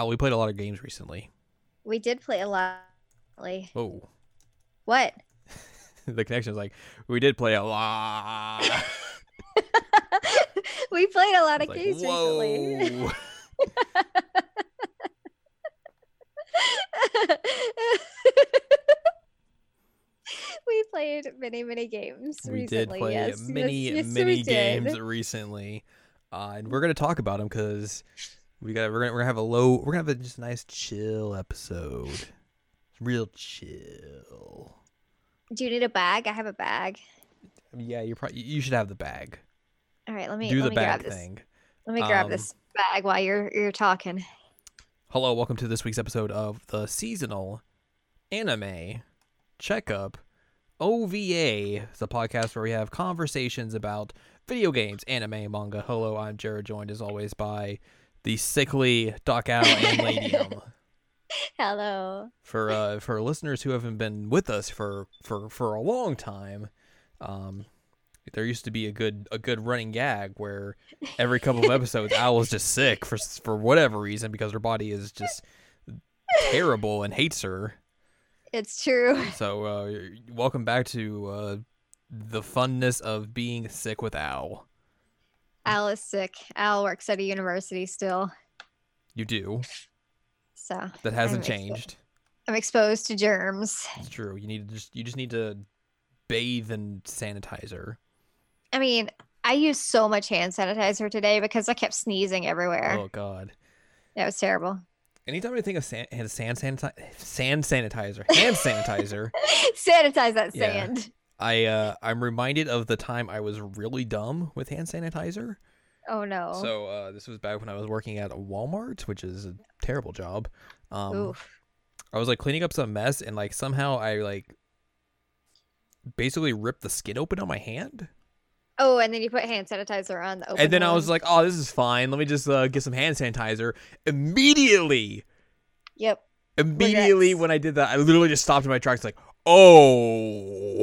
Al, we played a lot of games recently. We did play a lot. Oh, What? the connection is like we did play a lot. we played a lot of like, games recently. we played many, many games. we did recently, play yes, many, yes, yes, many games did. recently, uh, and we're gonna talk about them because we got we're gonna we're gonna have a low we're gonna have a just a nice chill episode, real chill. Do you need a bag? I have a bag. Yeah, you probably you should have the bag. All right, let me Do let the me bag grab this. thing. Let me grab Um, this bag while you're you're talking. Hello, welcome to this week's episode of the seasonal anime checkup OVA. It's a podcast where we have conversations about video games, anime, manga. Hello, I'm Jared, joined as always by the sickly Doc Al and Ladium. Hello. For uh, for listeners who haven't been with us for for for a long time, um, there used to be a good a good running gag where every couple of episodes Al was just sick for for whatever reason because her body is just terrible and hates her. It's true. So uh, welcome back to uh, the funness of being sick with Al. Al is sick. Al works at a university still, You do. so That hasn't I'm expo- changed. I'm exposed to germs. It's true. You need to just you just need to bathe in sanitizer. I mean, I used so much hand sanitizer today because I kept sneezing everywhere. Oh God. that was terrible. Anytime I think of sand, sand sanitizer, sand sanitizer, hand sanitizer, Sanitize that sand. I uh, I'm reminded of the time I was really dumb with hand sanitizer. Oh no. So uh, this was back when I was working at Walmart, which is a terrible job. Um, Oof. I was like cleaning up some mess, and like somehow I like basically ripped the skin open on my hand, Oh, and then you put hand sanitizer on the open. and then I was like, "Oh, this is fine. Let me just uh, get some hand sanitizer." Immediately, "Yep." immediately Regrets. when I did that, I literally just stopped in my tracks, like, "Oh,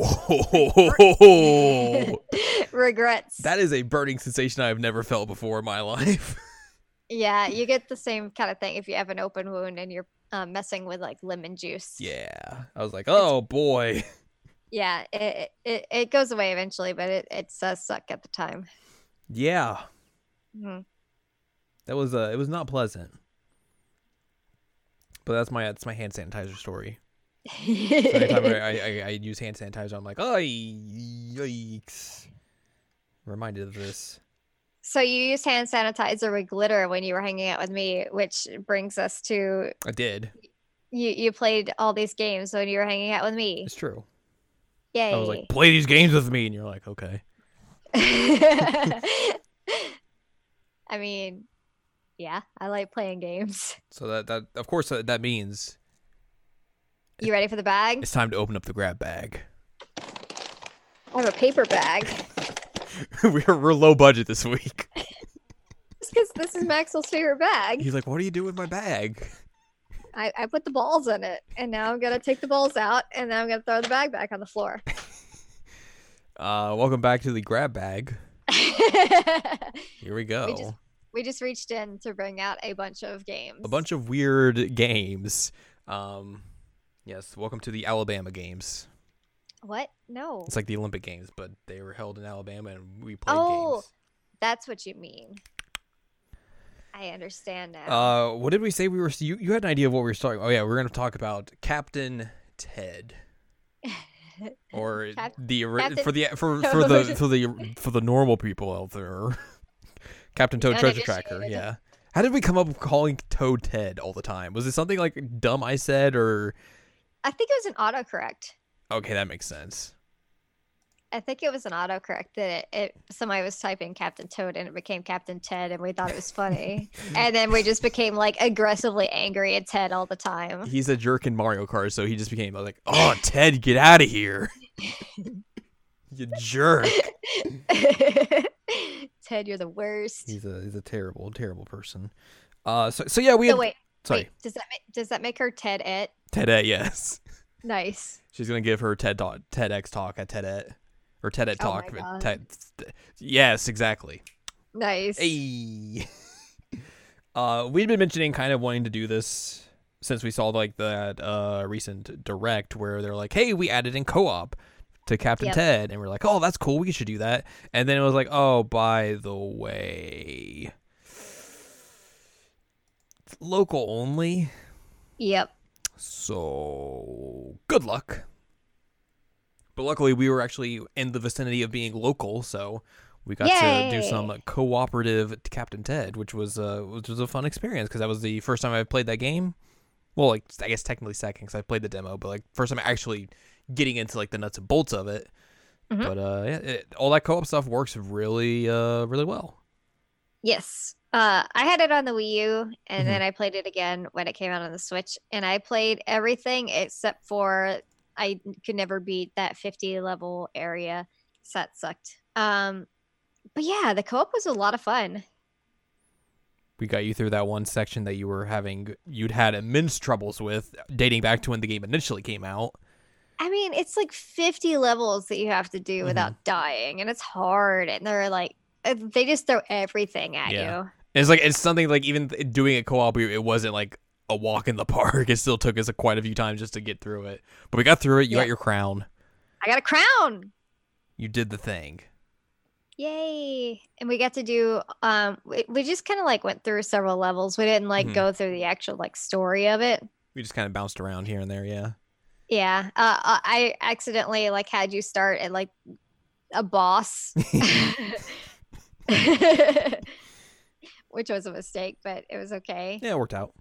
Regrets. that is a burning sensation I've never felt before in my life." yeah, you get the same kind of thing if you have an open wound and you're um, messing with like lemon juice. yeah, I was like, "Oh boy." Yeah, it it, it goes away eventually, but it, it does suck at the time. Yeah, Mhm. that was uh, it was not pleasant. But that's my that's my hand sanitizer story. So anytime I, I, I, I use hand sanitizer, I'm like, oh, yikes. Reminded of this. so you used hand sanitizer with glitter when you were hanging out with me, which brings us to I did. you. You played all these games when you were hanging out with me. It's true. Yay! I was like, play these games with me, and you're like, okay. I mean, yeah, I like playing games. So that that of course that, that means You ready for the bag? it's time to open up the grab bag. I have a paper bag. we're we're low budget this week. Just because this is Maxwell's favorite bag. He's like, what do you do with my bag? I, I put the balls in it, and now I'm gonna take the balls out, and then I'm gonna throw the bag back on the floor. Uh, welcome back to the grab bag. Here we go. just- we just reached in to bring out a bunch of games. a bunch of weird games. Um, yes, welcome to the Alabama games. What? No, It's like the Olympic Games, but they were held in Alabama, and we played Oh. games. that's what you mean. I understand now. Uh, what did we say we were? You you had an idea of what we were starting? Oh yeah, we are going to talk about Captain Ted, or Cap- the Captain for the for for the for the for the normal people out there, Captain Toad Treasure Tracker. Yeah. How did we come up with calling Toad Ted all the time? Was it something like dumb I said, or I think it was an autocorrect. okay, that makes sense. I think it was an autocorrect that it, it somebody was typing Captain Toad and it became Captain Ted, and we thought it was funny. and then we just became like aggressively angry at Ted all the time. He's a jerk in Mario Kart, so he just became like, "Oh, Ted, get out of here, you jerk." Ted, you're the worst. He's a he's a terrible terrible person. Uh, so so yeah, we So had wait, sorry wait, does that make, does that make her Ted it? TEDette. Yes, Nice. she's gonna give her TED talk, TEDx talk at TEDette or TEDette Oh my talk. God. TED, yes, exactly. Nice. Hey. Uh, we'd been mentioning kind of wanting to do this since we saw like that uh recent direct where they're like, "Hey, we added in co-op to Captain Yep. Ted," and we're like, "Oh, that's cool. We should do that." And then it was like, "Oh, by the way, it's local only." Yep. So good luck. But luckily, we were actually in the vicinity of being local, so we got to do some cooperative Captain Ted, which was uh, which was a fun experience because that was the first time I played that game. Well, like I guess technically second because I played the demo, but like first time actually getting into like the nuts and bolts of it. Mhm. But uh, yeah, it, all that co-op stuff works really uh really well. Yes. Uh, I had it on the Wii U, and Mhm. then I played it again when it came out on the Switch, and I played everything except for I could never beat that 50 level area. So that sucked. Um, but yeah, the co-op was a lot of fun. We got you through that one section that you were having you'd had immense troubles with dating back to when the game initially came out. I mean, it's like 50 levels that you have to do without dying, and it's hard. And they're like, they just throw everything at Yeah. you. It's like it's something like even doing it co-op, it wasn't like a walk in the park. It still took us a, quite a few times just to get through it. But we got through it. You Yeah. got your crown. I got a crown. You did the thing. Yay. And we got to do um we, we just kind of like went through several levels. We didn't like Mhm. go through the actual like story of it. We just kind of bounced around here and there. Yeah. Yeah. Uh uh, I accidentally like had you start at like a boss. Which was a mistake, but it was okay. Yeah, it worked out.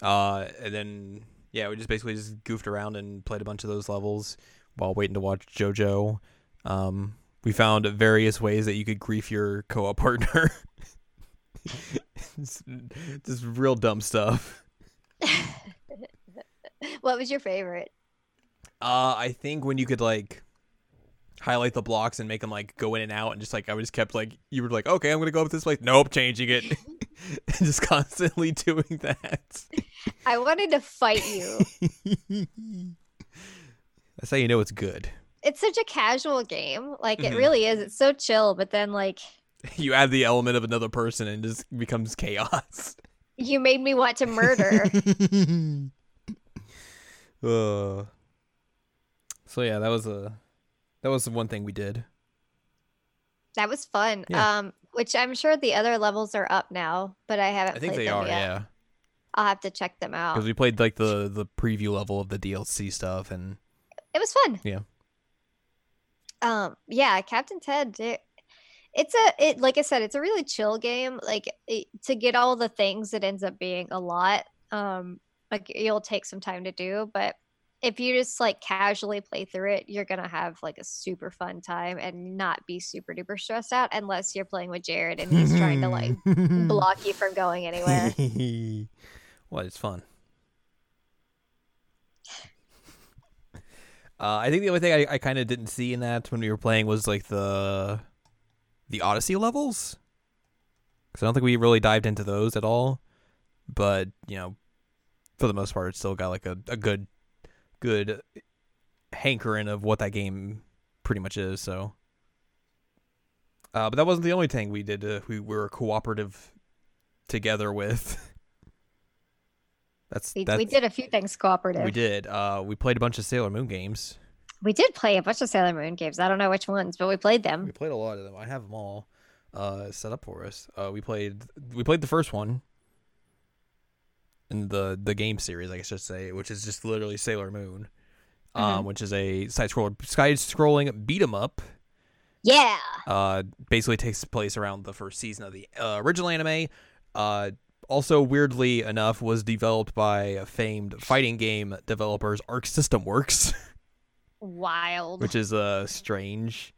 Uh, and then yeah, we just basically just goofed around and played a bunch of those levels while waiting to watch JoJo. Um, we found various ways that you could grief your co-op partner. It's just real dumb stuff. What was your favorite? Uh, I think when you could like highlight the blocks and make them like go in and out, and just like I just kept like you were like, okay, I'm gonna go up this way. Nope, changing it, and just constantly doing that. I wanted to fight you. That's how you know it's good. It's such a casual game. Like it really is. It's so chill, but then like You add the element of another person and just becomes chaos. you made me want to murder. uh. So yeah, that was a that was the one thing we did. That was fun. Yeah. Um, which I'm sure the other levels are up now, but I haven't I think played they them are, yet. yeah. I'll have to check them out Because we played like the the preview level of the DLC stuff, and It was fun. Yeah. Um, yeah, Captain Ted. It, it's a it like I said, it's a really chill game. Like it, to get all the things, it ends up being a lot. Um, like you'll take some time to do, but if you just like casually play through it, you're gonna have like a super fun time and not be super duper stressed out unless you're playing with Jared and he's trying to like block you from going anywhere. well, it's fun. Uh, I think the only thing I, I kind of didn't see in that when we were playing was like the the Odyssey levels, because I don't think we really dived into those at all. But you know, for the most part, it's still got like a, a good good hankering of what that game pretty much is. So, uh, but that wasn't the only thing we did. Uh, we were cooperative together with. That's We, that's we did a few things cooperative. we did. Uh, we played a bunch of Sailor Moon games. We did play a bunch of Sailor Moon games. I don't know which ones, but we played them. We played a lot of them. I have them all uh, set up for us. Uh, we played we played the first one in the the game series, I guess I should say, which is just literally Sailor Moon, um, Mhm. which is a side scroller side scrolling beat 'em up. Yeah. Uh, basically takes place around the first season of the uh, original anime. Uh, also, weirdly enough, was developed by famed fighting game developers Arc System Works. Wild. which is uh strange.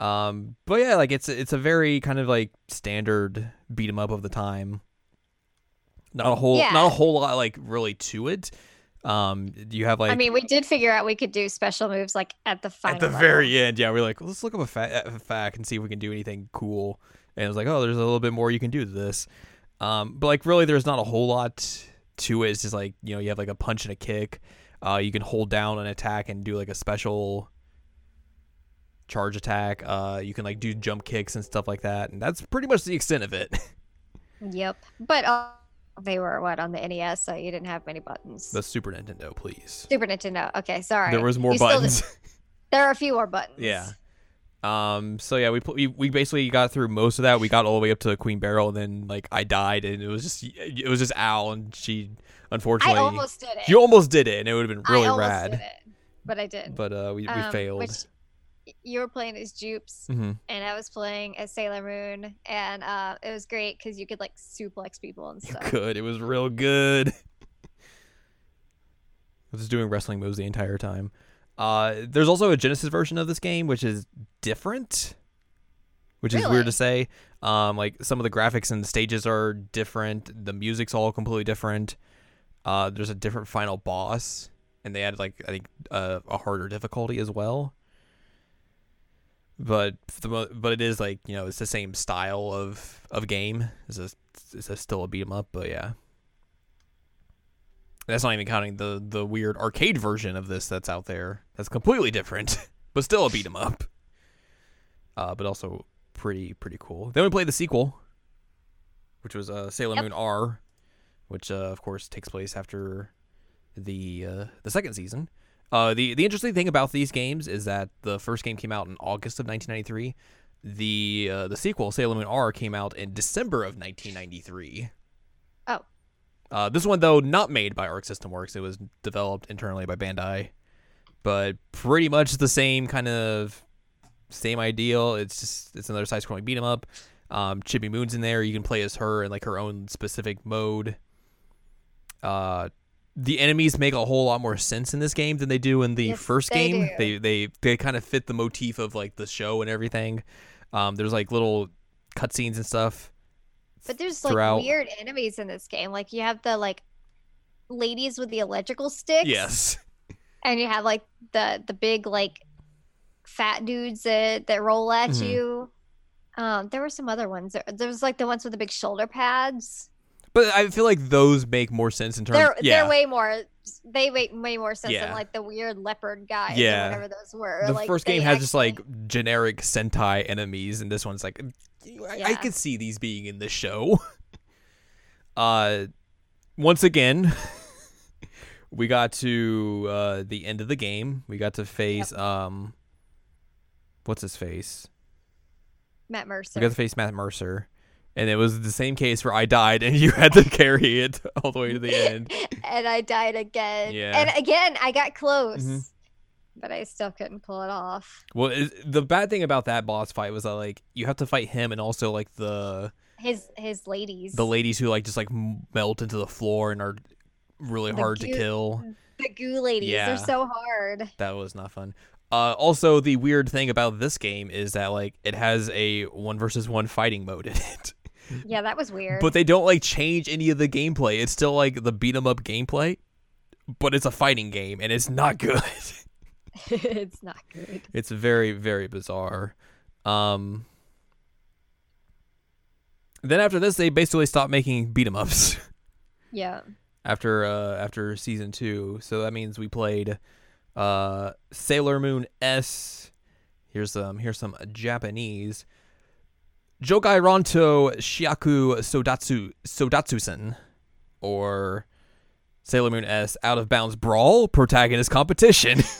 Um, but yeah, like it's it's a very kind of like standard beat 'em up of the time. Not a whole, Yeah. not a whole lot like really to it. Um, do you have like I mean, we did figure out we could do special moves like at the final. at the level. very end, yeah, we're like, let's look up a, fa- a fact and see if we can do anything cool. And it was like, oh, there's a little bit more you can do to this. Um, but like really, there's not a whole lot to it. It's just like you know, you have like a punch and a kick. Uh, you can hold down an attack and do like a special charge attack. Uh, you can like do jump kicks and stuff like that, and that's pretty much the extent of it. Yep. But uh, they were what on the NES, so you didn't have many buttons. the Super Nintendo, please. Super Nintendo. Okay, sorry. There was more You buttons. there are a few more buttons. Yeah. Um. So yeah, we, pl- we we basically got through most of that. We got all the way up to the Queen Beryl, and then like I died, and it was just it was just Al, and she unfortunately I almost did it. you almost did it, and it would have been really I almost rad. did it, but I did. But uh, we we Um, failed. Which you were playing as Jupes, hmm and I was playing as Sailor Moon, and uh, it was great because you could like suplex people and You stuff. could. It was real good. I was just doing wrestling moves the entire time. Uh, there's also a Genesis version of this game, which is different, which is weird to say. Um, like some of the graphics and the stages are different. The music's all completely different. Uh, there's a different final boss, and they added like I think uh, a harder difficulty as well. But for the but it is like you know it's the same style of of game. It's a it's a, still a beat 'em up, but yeah. That's not even counting the the weird arcade version of this that's out there. That's completely different, but still a beat 'em up. Uh, but also pretty pretty cool. Then we played the sequel, which was uh, Sailor Yep. Moon R, which uh, of course takes place after the uh, the second season. Uh, the the interesting thing about these games is that the first game came out in August of 1993. The uh, the sequel Sailor Moon R came out in December of 1993. Oh. Uh, this one though not made by Arc System Works. It was developed internally by Bandai, but pretty much the same kind of same ideal. It's just it's another side-scrolling beat 'em up. Um, Chibi Moon's in there. You can play as her in like her own specific mode. Uh, the enemies make a whole lot more sense in this game than they do in the Yes, first they game. do. They they they kind of fit the motif of like the show and everything. Um, there's like little cutscenes and stuff. But there's like weird enemies in this game. Like you have the like ladies with the electrical sticks. Yes. And you have like the the big like fat dudes that that roll at Mhm. you. Um, there were some other ones. There, there was like the ones with the big shoulder pads. But I feel like those make more sense in terms. They're yeah. they're way more. They make way more sense Yeah. than like the weird leopard guys. Yeah. or whatever those were. the Like, first game has just like generic Sentai enemies, and this one's like I, I could see these being in the show. uh, once again, we got to uh the end of the game. We got to face um, what's his face? Matt Mercer. We got to face Matt Mercer, and it was the same case where I died, and you had to carry it all the way to the end. and I died again. Yeah. And again, I got close, Mhm. but I still couldn't pull it off. Well, is, the bad thing about that boss fight was that like you have to fight him, and also like the His his ladies. the ladies who like just like melt into the floor and are really The hard to kill. the goo ladies. Yeah. They're so hard. That was not fun. Uh, also, the weird thing about this game is that like it has a one versus one fighting mode in it, Yeah, that was weird. but they don't like change any of the gameplay. It's still like the beat 'em up gameplay, but it's a fighting game and it's not good. it's not good. it's very very bizarre. Um, then after this, they basically stopped making beat 'em ups. Yeah. after uh after season two. So that means we played uh Sailor Moon S. Here's some here's some Japanese. Jogai Ronto Shiaku Sodatsu Sodatsusen or Sailor Moon S Out of Bounds Brawl Protagonist Competition.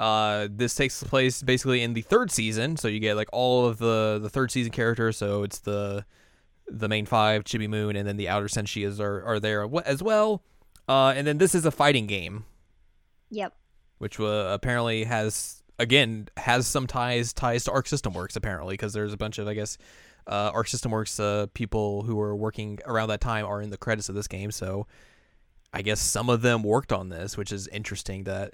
Uh, this takes place basically in the third season, so you get like all of the the third season characters. So it's the the main five, Chibi Moon, and then the outer Senshias are, are there as well. Uh, and then this is a fighting game, Yep. which uh, apparently has again has some ties ties to Arc System Works apparently because there's a bunch of I guess uh, Arc System Works uh, people who were working around that time are in the credits of this game. So I guess some of them worked on this, which is interesting. That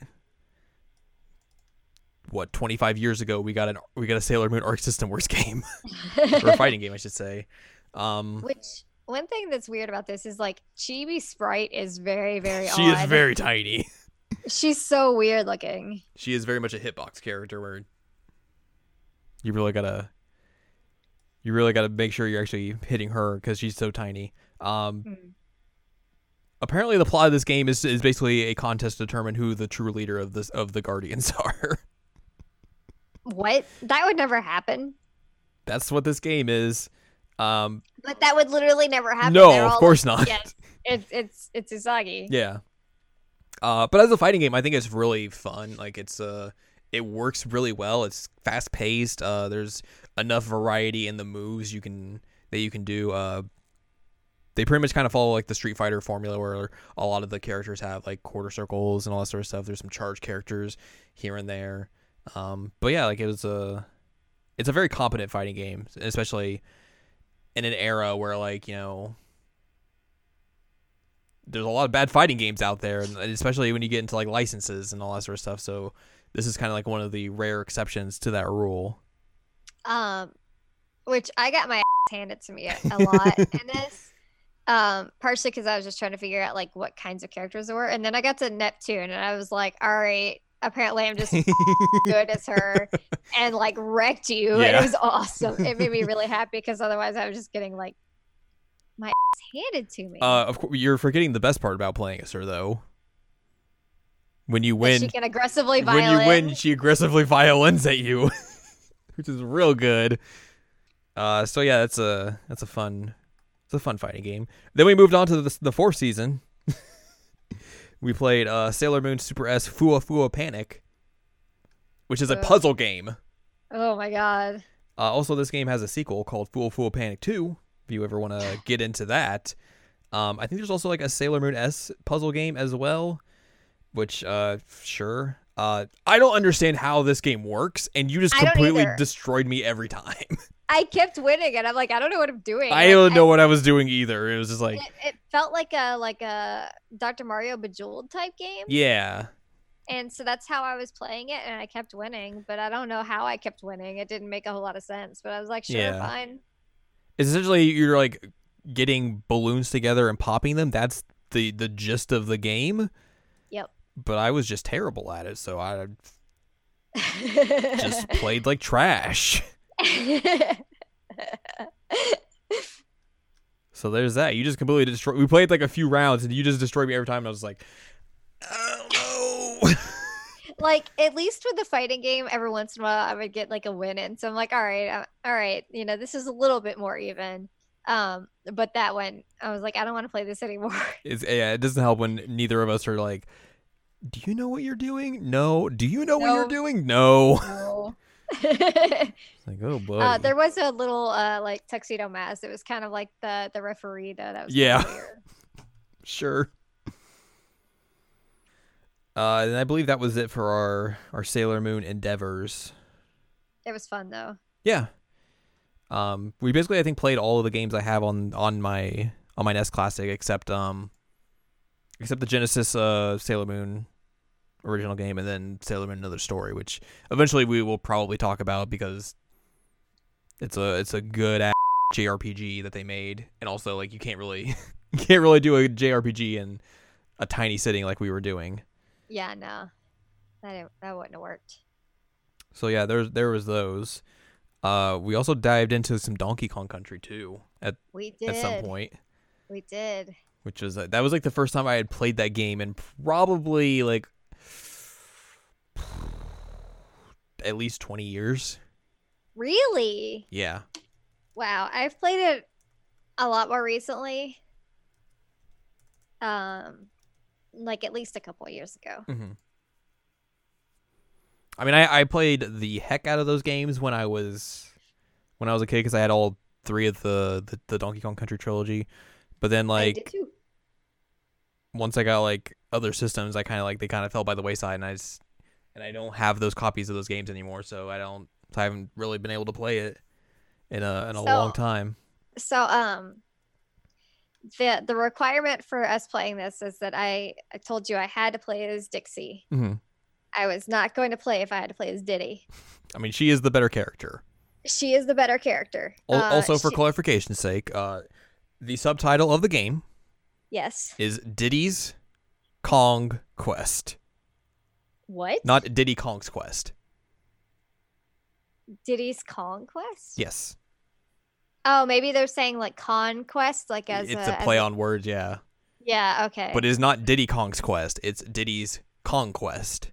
what 25 years ago we got an we got a Sailor Moon Arc System Works game or a fighting game, I should say. Um, Which one thing that's weird about this is like Chibi Sprite is very very she odd. is very tiny. She's so weird looking. She is very much a hitbox character where you really gotta you really gotta make sure you're actually hitting her because she's so tiny. Um, Mm. apparently the plot of this game is is basically a contest to determine who the true leader of this of the Guardians are. What? That would never happen. That's what this game is. Um, But that would literally never happen. no, of course like, not. Yes, it's it's it's Usagi. Yeah. Uh, but as a fighting game, I think it's really fun. Like it's uh, it works really well. It's fast paced. Uh, there's enough variety in the moves you can that you can do. Uh, they pretty much kind of follow like the Street Fighter formula, where a lot of the characters have like quarter circles and all that sort of stuff. There's some charge characters here and there. Um, but yeah, like it was a, it's a very competent fighting game, especially in an era where like you know there's a lot of bad fighting games out there, and especially when you get into like licenses and all that sort of stuff. So this is kind of like one of the rare exceptions to that rule. Um, which I got my ass handed to me a, a lot in this. Um, partially because I was just trying to figure out like what kinds of characters there were, and then I got to Neptune, and I was like, all right, apparently I'm just good as her, and like wrecked you, and it was awesome. It made me really happy because otherwise I was just getting like my ass handed to me. uh, of course, you're forgetting the best part about playing as her though. When you That win, she can aggressively when you win, she aggressively violins at you, which is real good. Uh, so yeah, that's a that's a fun, it's a fun fighting game. Then we moved on to the the fourth season. we played uh, Sailor Moon Super S Fuwa Fuwa Panic, which is a puzzle game. Oh my god. Uh, also, this game has a sequel called Fuwa Fuwa Panic 2, if you ever want to get into that. Um, I think there's also like a Sailor Moon S puzzle game as well, which, uh, sure. Uh, I don't understand how this game works, and you just completely destroyed me every time. I kept winning, and I'm like, I don't know what I'm doing. I Like, don't know what I was doing either. It was just like, it, it felt like a like a Dr. Mario Bejeweled type game, yeah. and so that's how I was playing it, and I kept winning. But I don't know how I kept winning. It didn't make a whole lot of sense. But I was like, sure, Yeah. fine. Essentially you're like getting balloons together and popping them. That's the the gist of the game. Yep. But I was just terrible at it, so I just played like trash. So there's that. You just completely destroyed. We played like a few rounds, and you just destroyed me every time. And I was like, oh, I know. Like at least with the fighting game, every once in a while I would get like a win in. So I'm like, all right, uh, all right, you know, this is a little bit more even. Um, but that one, I was like, I don't want to play this anymore. it's, yeah, it doesn't help when neither of us are like, "Do you know what you're doing? No. Do you know what you're doing? No." No. Like, oh boy. uh, there was a little uh like tuxedo mask. It was kind of like the the referee though. That was Yeah. Sure. Uh, and I believe that was it for our our Sailor Moon endeavors. It was fun though. Yeah. Um, we basically I think played all of the games I have on on my on my NES Classic except um except the Genesis uh Sailor Moon original game and then Sailor Moon Another Story, which eventually we will probably talk about because it's a it's a good ass JRPG that they made, and also like you can't really you can't really do a JRPG in a tiny sitting like we were doing. Yeah, no, that that wouldn't have worked. So yeah, there's there was those. Uh, we also dived into some Donkey Kong Country too at We did. at some point, We did. which was uh, that was like the first time I had played that game in probably like at least twenty years. Really? Yeah, Wow, I've played it a lot more recently. Um, like at least a couple of years ago. hmm I mean, I, I played the heck out of those games when I was when I was a kid because I had all three of the, the the Donkey Kong Country trilogy. But then like once I got like other systems, I kind of like they kind of fell by the wayside, and I just and I don't have those copies of those games anymore, so I don't I haven't really been able to play it in a in a long time. So um the the requirement for us playing this is that I I told you I had to play as Dixie. hmm I was not going to play if I had to play as Diddy. I mean, she is the better character. She is the better character. Al- Uh, also, for she- clarification's sake, uh, the subtitle of the game yes. is Diddy's Kong Quest, What? not Diddy Kong's Quest. Diddy's Kong Quest. Yes, Oh, maybe they're saying like conquest, like as it's a, a play a- on words. Yeah, Yeah, okay. but it is not Diddy Kong's Quest. It's Diddy's Conquest.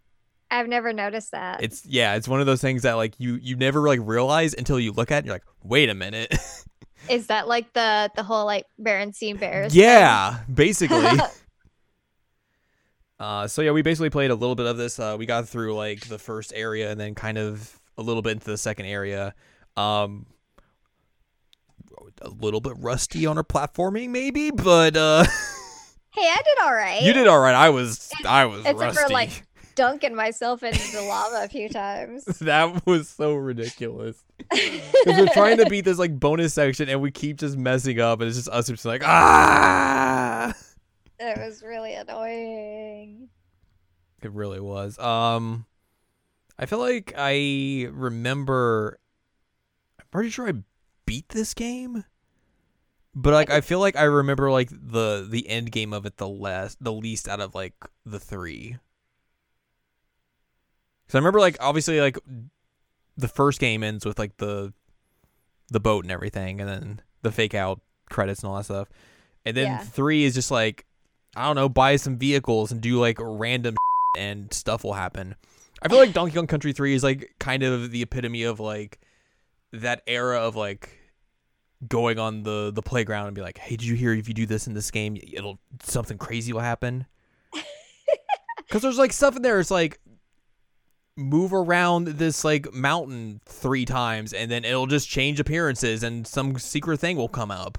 I've never noticed that. It's yeah, it's one of those things that like you you never like realize until you look at it and you're like, wait a minute. Is that like the the whole like Berenstein Bears? thing? yeah, basically. uh so yeah, we basically played a little bit of this. Uh we got through like the first area and then kind of a little bit into the second area. Um a little bit rusty on our platforming maybe, but uh Hey, I did all right. you did all right. I was I was Except rusty. for, like, dunking myself into the lava a few times. that was so ridiculous. Because we're trying to beat this like bonus section and we keep just messing up and it's just us just like ah it was really annoying. It really was. Um I feel like I remember I'm pretty sure I beat this game. But like I feel like I remember like the the end game of it the less the least out of like the three. Cause I remember like obviously like the first game ends with like the the boat and everything and then the fake out credits and all that stuff. And then Yeah. three is just like I don't know, buy some vehicles and do like random and stuff will happen. I feel like Donkey Kong Country 3 is like kind of the epitome of like that era of like going on the the playground and be like, "Hey, did you hear if you do this in this game, it'll something crazy will happen?" Cuz there's like stuff in there it's like move around this like mountain 3 times and then it'll just change appearances and some secret thing will come up.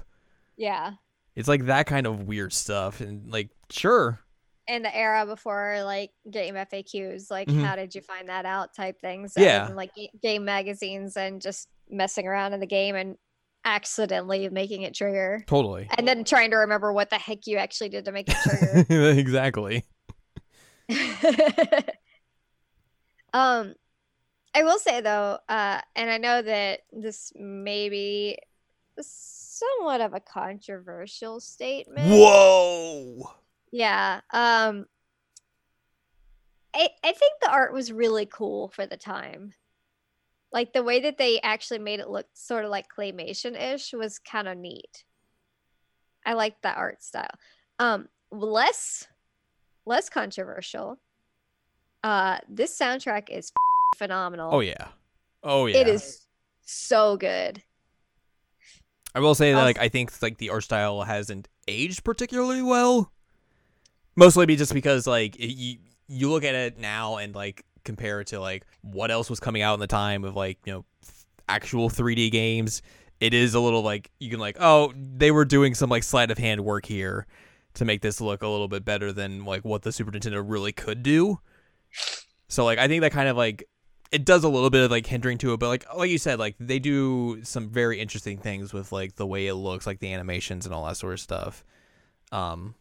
Yeah. It's like that kind of weird stuff and like sure. In the era before like game FAQs, like Mhm. how did you find that out type things. Yeah. And, like game magazines and just messing around in the game and accidentally making it trigger. Totally. And then trying to remember what the heck you actually did to make it trigger. exactly. um I will say though, uh, and I know that this may be somewhat of a controversial statement. Whoa. Yeah. Um I I think the art was really cool for the time. Like the way that they actually made it look sort of like claymation-ish was kind of neat. I like that art style. Um less less controversial. Uh this soundtrack is phenomenal. Oh yeah. Oh yeah. It is so good. I will say that like I think like the art style hasn't aged particularly well. Mostly be just because like it, you you look at it now and like compare it to like what else was coming out in the time of like you know actual 3D games. It is a little like you can like oh they were doing some like sleight of hand work here to make this look a little bit better than like what the Super Nintendo really could do. So like I think that kind of like it does a little bit of like hindering to it, but like like you said, like they do some very interesting things with like the way it looks, like the animations and all that sort of stuff. Um,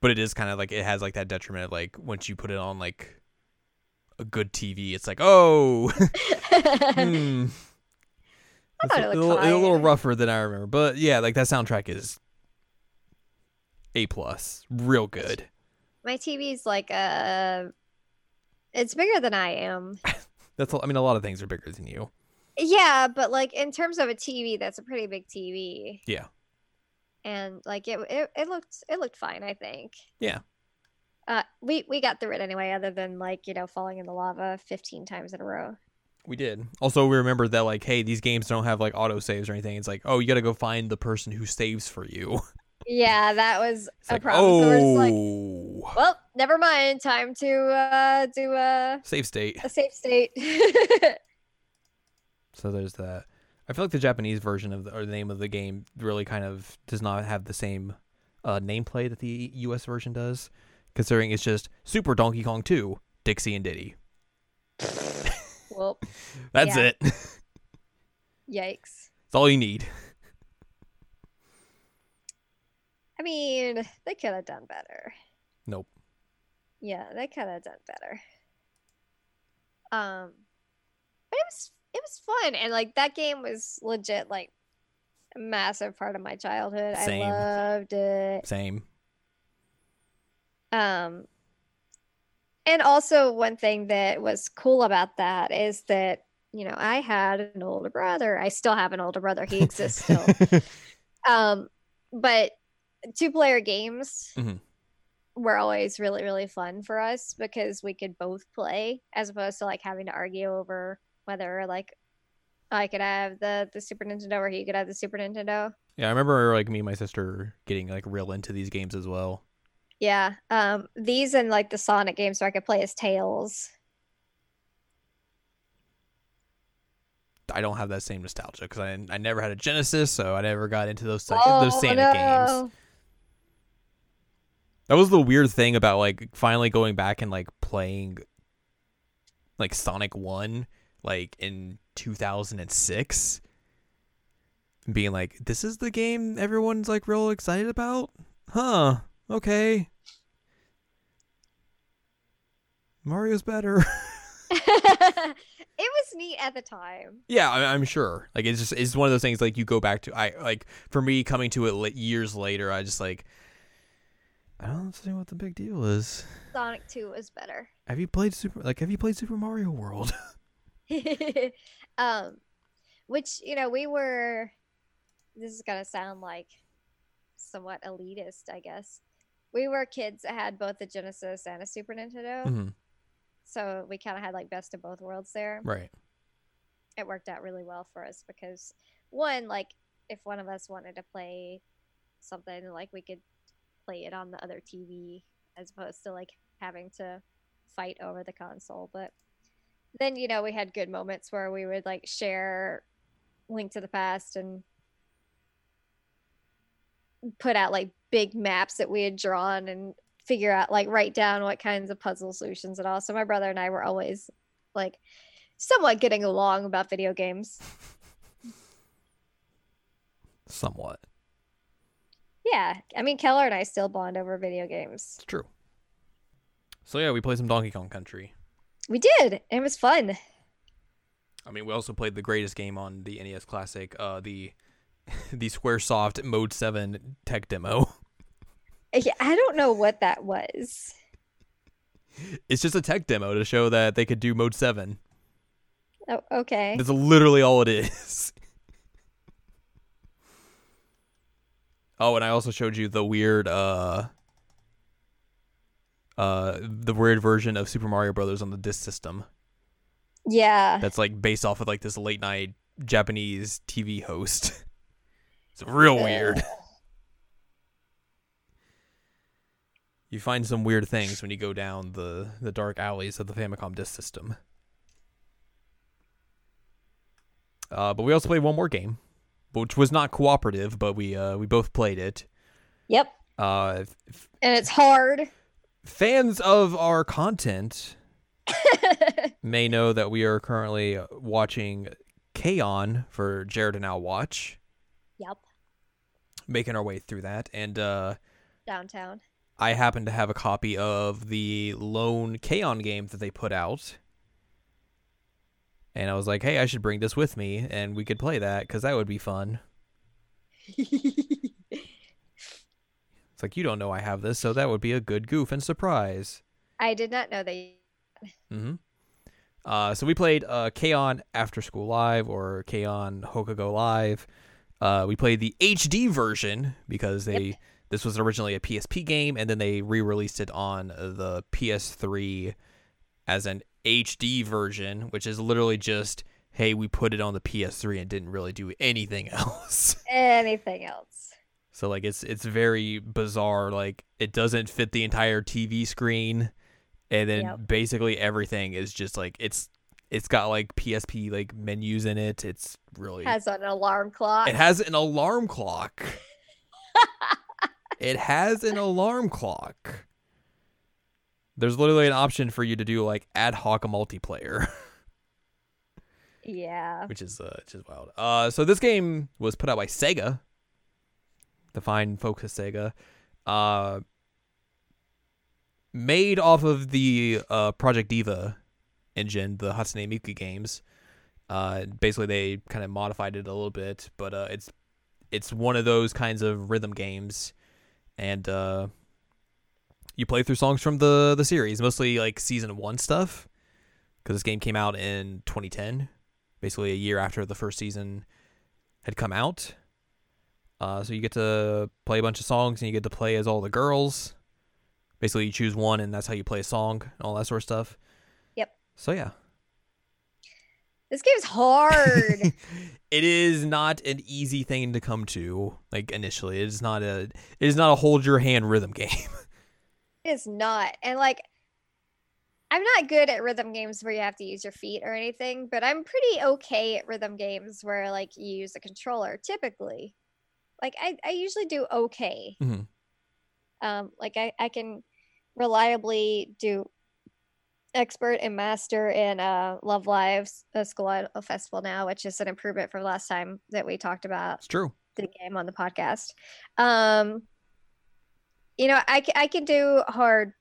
but it is kind of like it has like that detriment of like once you put it on like a good TV, it's like oh, hmm. I It's thought a, it looked little, a little rougher than I remember, but yeah, like that soundtrack is a plus, real good. My TV's like uh it's bigger than I am. That's a- I mean a lot of things are bigger than you. Yeah, but like in terms of a TV, that's a pretty big TV. Yeah. And like it it, it looked it looked fine, I think. Yeah. Uh we we got through it anyway other than like, you know, falling in the lava 15 times in a row. We did. Also, we remembered that like, hey, these games don't have like auto saves or anything. It's like, oh, you got to go find the person who saves for you. Yeah, that was It's a like, problem. Just like, oh, well, never mind. Time to uh do a, save state. a safe state. So there's that. I feel like the Japanese version of the, or the name of the game really kind of does not have the same uh, nameplay that the U.S. version does, considering it's just Super Donkey Kong 2, Dixie and Diddy. well, That's Yeah. it. Yikes. That's all you need. I mean, they could have done better. Nope. Yeah, they could have done better. Um, but it was it was fun, and like that game was legit like a massive part of my childhood. Same. I loved it. Same. Um, and also one thing that was cool about that is that you know I had an older brother. I still have an older brother. He exists still. um, but two player games Mhm. were always really really fun for us because we could both play as opposed to like having to argue over whether like I could have the the Super Nintendo or he could have the Super Nintendo. Yeah, I remember like me and my sister getting like real into these games as well. Yeah. Um these and like the Sonic games so I could play as Tails. I don't have that same nostalgia because I I never had a Genesis, so I never got into those those Sonic games. Oh. That was the weird thing about like finally going back and like playing like Sonic 1 like in 2006 being like this is the game everyone's like real excited about? Huh. Okay. Mario's better. it was neat at the time. yeah, I, I'm sure. Like it's just it's one of those things like you go back to I like for me coming to it years later I just like I don't see what the big deal is. Sonic 2 was better. Have you played Super like have you played Super Mario World? um which you know we were this is gonna sound like somewhat elitist i guess we were kids that had both a genesis and a super nintendo Mhm. so we kind of had like best of both worlds there Right. it worked out really well for us because one like if one of us wanted to play something like we could play it on the other tv as opposed to like having to fight over the console but then you know we had good moments where we would like share link to the past and put out like big maps that we had drawn and figure out like write down what kinds of puzzle solutions and all so my brother and i were always like somewhat getting along about video games Somewhat. yeah i mean keller and i still bond over video games It's true. So yeah, we played some Donkey Kong Country. we did it was fun I mean, we also played the greatest game on the NES Classic, uh, the the SquareSoft Mode Seven tech demo. yeah, i don't know what that was It's just a tech demo to show that they could do Mode Seven. oh, okay That's literally all it is. oh, and I also showed you the weird, uh, uh, the weird version of Super Mario Brothers on the disc system. yeah that's like based off of like this late night Japanese TV host. it's real weird. You find some weird things when you go down the the dark alleys of the Famicom disk system. Uh, but we also played one more game, which was not cooperative, but we uh, we both played it. yep Uh, f- and it's hard fans of our content may know that we are currently watching K-On! for Jared and Al Watch, making our way through that. And uh, downtown I happen to have a copy of the lone K-On! game that they put out. And I was like, hey, I should bring this with me and we could play that because that would be fun. It's like, you don't know I have this, so that would be a good goof and surprise. i did not know that mm-hmm Uh, so we played uh, K-On! After School Live or K-On! Hokago Live. Uh, we played the HD version because they Yep. this was originally a PSP game and then they re-released it on the PS3 as an HD version, which is literally just hey, we put it on the PS3 and didn't really do anything else. anything else So like it's it's very bizarre. Like it doesn't fit the entire TV screen, and then Yep. basically everything is just like it's it's got like PSP like menus in it. It's really has an alarm clock it has an alarm clock. it has an alarm clock. There's literally an option for you to do like ad hoc multiplayer. yeah which is uh, which is wild. Uh, so this game was put out by Sega, the fine folks at Sega, uh, made off of the uh, Project Diva engine, the Hatsune Miku games. Uh, basically, they kind of modified it a little bit, but uh, it's it's one of those kinds of rhythm games, and uh, you play through songs from the the series, mostly like season one stuff, because this game came out in 2010 basically a year after the first season had come out. Uh, so you get to play a bunch of songs and you get to play as all the girls. Basically, you choose one and that's how you play a song and all that sort of stuff. So yeah, This game's hard. it is not an easy thing to come to. Like initially, it is not a it is not a hold your hand rhythm game. it's not. And like I'm not good at rhythm games where you have to use your feet or anything, but I'm pretty okay at rhythm games where like you use a controller typically. Like I, I usually do okay. Mhm. Um like I, I can reliably do expert and master in uh Love Lives a School Festival now, which is an improvement from last time that we talked about It's true. the game on the podcast. Um, you know, I, I can do hard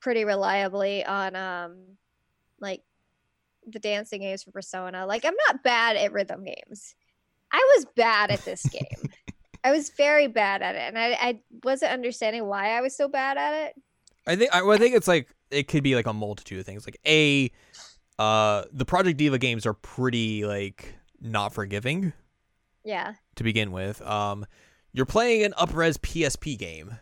pretty reliably on um, like the dancing games for Persona. Like I'm not bad at rhythm games. I was bad at this game. I was very bad at it, and I, I wasn't understanding why I was so bad at it. I think I, well, I think it's like it could be like a multitude of things. Like a, uh, the Project Diva games are pretty like not forgiving Yeah. to begin with. Um, you're playing an upres PSP game,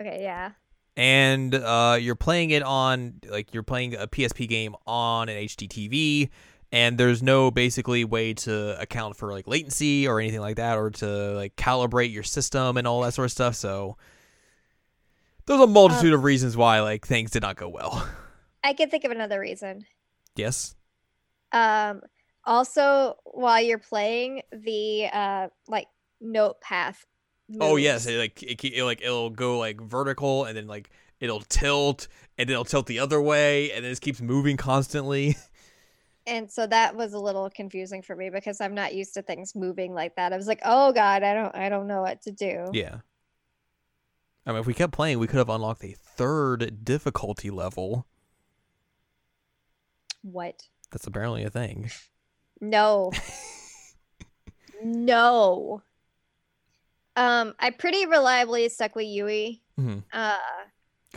Okay. Yeah. and uh, you're playing it on like you're playing a PSP game on an HD TV, and there's no basically way to account for like latency or anything like that, or to like calibrate your system and all that sort of stuff. So there's a multitude of reasons why like things did not go well. I can think of another reason. yes. Um, also, while you're playing, the uh, like note path. Oh yes, it, like it, it like it'll go like vertical and then like it'll tilt and then it'll tilt the other way and then it keeps moving constantly. and so that was a little confusing for me because I'm not used to things moving like that. I was like, "Oh God, I don't, I don't know what to do." yeah. I mean, if we kept playing, we could have unlocked a third difficulty level. What? That's apparently a thing. No. no. Um, I pretty reliably stuck with Yui. Mhm. Uh,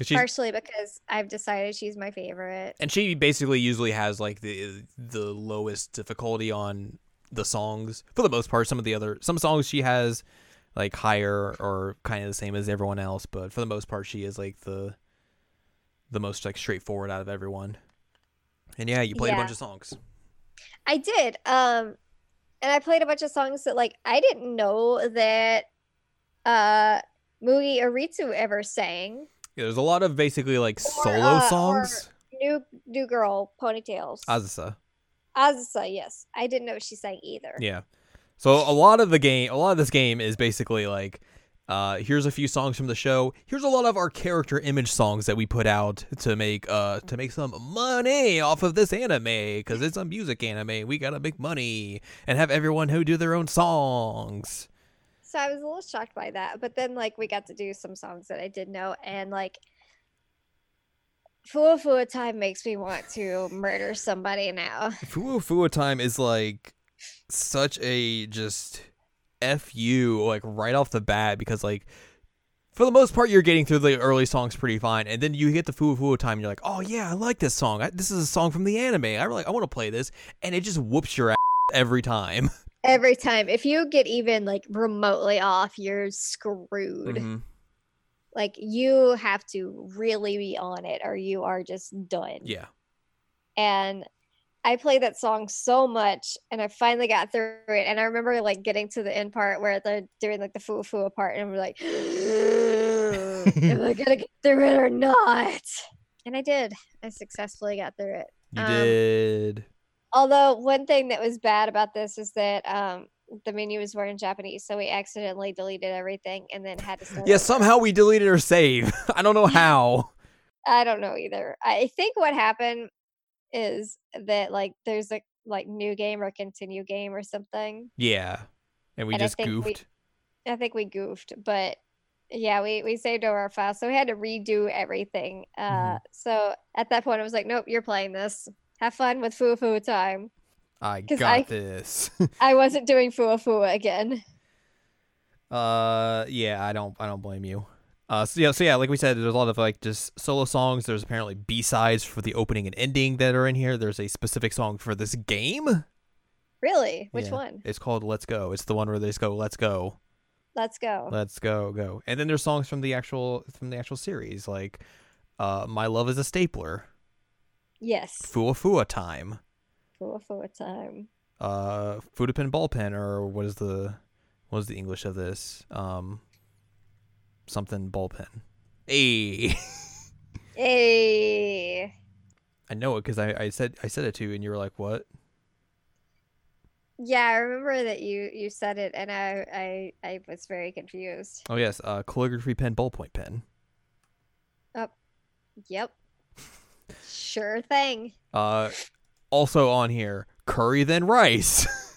she's partially because I've decided she's my favorite. and she basically usually has like the the lowest difficulty on the songs for the most part. Some of the other some songs she has like higher or kind of the same as everyone else, but for the most part she is like the the most like straightforward out of everyone. And yeah, you played a bunch of songs. I did. Um, and I played a bunch of songs that like I didn't know that uh Mugi Aritsu ever sang. Yeah, there's a lot of basically like solo uh, songs. New new girl ponytails. Azusa. Azusa, yes. I didn't know she sang either. Yeah. So a lot of the game, a lot of this game is basically like, uh, here's a few songs from the show. Here's a lot of our character image songs that we put out to make, uh, to make some money off of this anime because it's a music anime. We gotta make money and have everyone who do their own songs. So I was a little shocked by that. But then like we got to do some songs that I did know and like Fuwa Fuwa Time makes me want to murder somebody now. Fuwa Time is like such a just fu like right off the bat because like for the most part you're getting through the early songs pretty fine and then you get the Fuwa Fuwa Time and you're like oh yeah I like this song I, this is a song from the anime I really I want to play this and it just whoops your ass every time. Every time. If you get even like remotely off, you're screwed. Mhm. Like you have to really be on it or you are just done. Yeah. And I played that song so much and I finally got through it. And I remember like getting to the end part where they're doing like the foo foo part and we're like, am I gonna get through it or not? And I did. I successfully got through it. You Um, did. Although one thing that was bad about this is that um the menus were in Japanese, so we accidentally deleted everything and then had to start. Yeah, over. somehow we deleted our save. I don't know how. I don't know either. I think what happened is that like there's a like new game or continue game or something. Yeah. And we And I just we- goofed. I think we goofed, but yeah, we we saved over our file, so we had to redo everything. Uh, Mhm. so at that point, I was like, nope, you're playing this. Have fun with Fuwa Fuwa time. I got I- this. I wasn't doing Fua Fua again. Uh, yeah, I don't, I don't blame you. Uh, so yeah, so yeah, like we said, there's a lot of like just solo songs. There's apparently B sides for the opening and ending that are in here. There's a specific song for this game. Really? Which Yeah. one? It's called "Let's Go." It's the one where they just go "Let's go." Let's go. Let's go, go. And then there's songs from the actual from the actual series, like uh My Love is a Stapler, yes. Fuwa Fuwa Time, For for time. uh Fude Pen Ballpen, or what is the what is the English of this? Um something ballpen. Hey Hey. I know it because I, I said I said it to you and you were like, What? Yeah, I remember that you you said it, and I I I was very confused. Oh yes, uh calligraphy pen ballpoint pen. Yep. Sure thing. Uh also on here, curry then rice.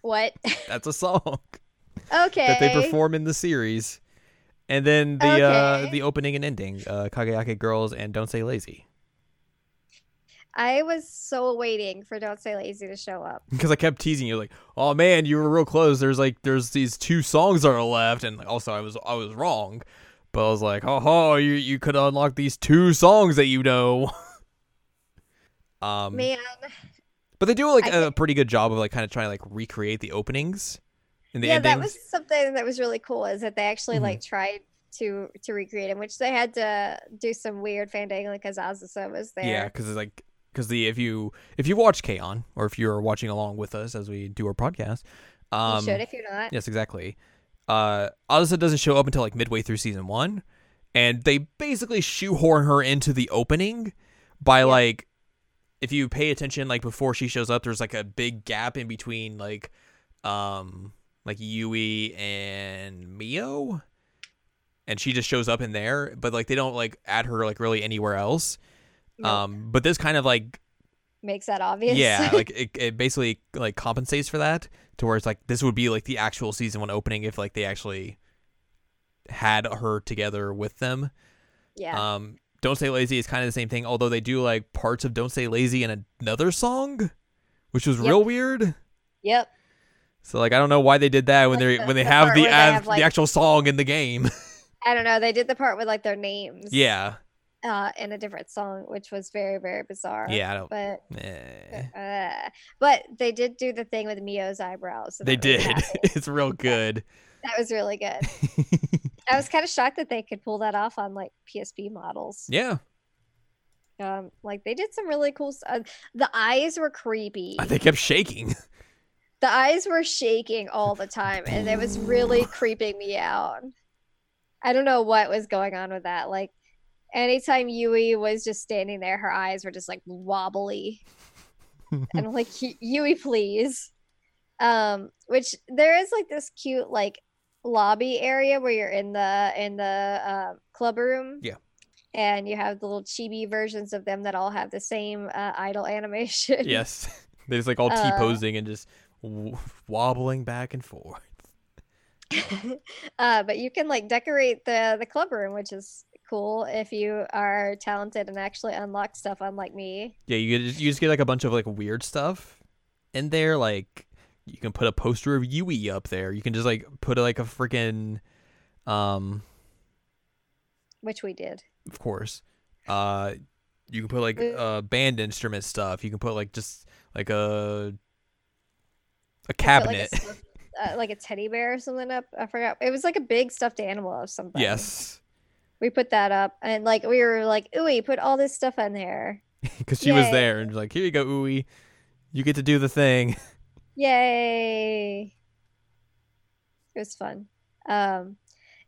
What? That's a song. Okay. that they perform in the series. And then the uh the opening and ending, uh Kagayake Girls and Don't Say Lazy. I was so waiting for Don't Say Lazy to show up. Because I kept teasing you like, "Oh man, you were real close. There's like there's these two songs that are left." And also I was I was wrong. But I was like, "Oh, ho, you you could unlock these two songs that you know." um Man, but they do like I a pretty good job of like kind of trying to like recreate the openings the yeah, endings. that was something that was really cool. Is that they actually Mhm. like tried to to recreate him, which they had to do some weird fandangling because Azusa was there. Yeah, because it's like because the if you if you watch K-On! or if you're watching along with us as we do our podcast, um, you should if you're not. yes, exactly. Uh, Azusa doesn't show up until like midway through season one, and they basically shoehorn her into the opening by like if you pay attention like before she shows up, there's like a big gap in between like um like Yui and Mio. And she just shows up in there, but like they don't like add her like really anywhere else. Nope. Um, but this kind of like Makes that obvious. yeah, like it, it basically like compensates for that to where it's like this would be like the actual season one opening if like they actually had her together with them. yeah. Um, Don't Say Lazy is kind of the same thing, although they do like parts of Don't Say Lazy in another song, which was Yep. real weird. yep. So like I don't know why they did that when they when they the have the where they have, like- the actual song in the game. I don't know. They did the part with like their names. yeah, Uh, in a different song, which was very very bizarre. yeah, I don't. But eh. uh, but they did do the thing with Mio's eyebrows. so They that really did. it's real good. That was really good. I was kind of shocked that they could pull that off on like PSP models. yeah, Um, like they did some really cool stuff. The eyes were creepy. they kept shaking. The eyes were shaking all the time, and it was really creeping me out. I don't know what was going on with that. Like, anytime Yui was just standing there, her eyes were just like wobbly. and I'm like, "Y- Yui, please. Um, which there is like this cute like lobby area where you're in the in the uh, club room. Yeah. And you have the little chibi versions of them that all have the same uh, idol animation. yes, they're just like all Uh, T posing and just w- wobbling back and forth. uh, but you can like decorate the the club room, which is cool if you are talented and actually unlock stuff, unlike me. Yeah, you get, you just get like a bunch of like weird stuff in there. Like you can put a poster of Yui up there. You can just like put like a freaking, um, Which we did. of course, uh, you can put like uh band instrument stuff. You can put like just like a a Put, cabinet. like a, uh, like a teddy bear or something up. I forgot. It was like a big stuffed animal of something. yes, We put that up, and like we were like, "Ooh, put all this stuff in there." because she was there and like, here you go, Ui. You get to do the thing. Yay! It was fun. Um,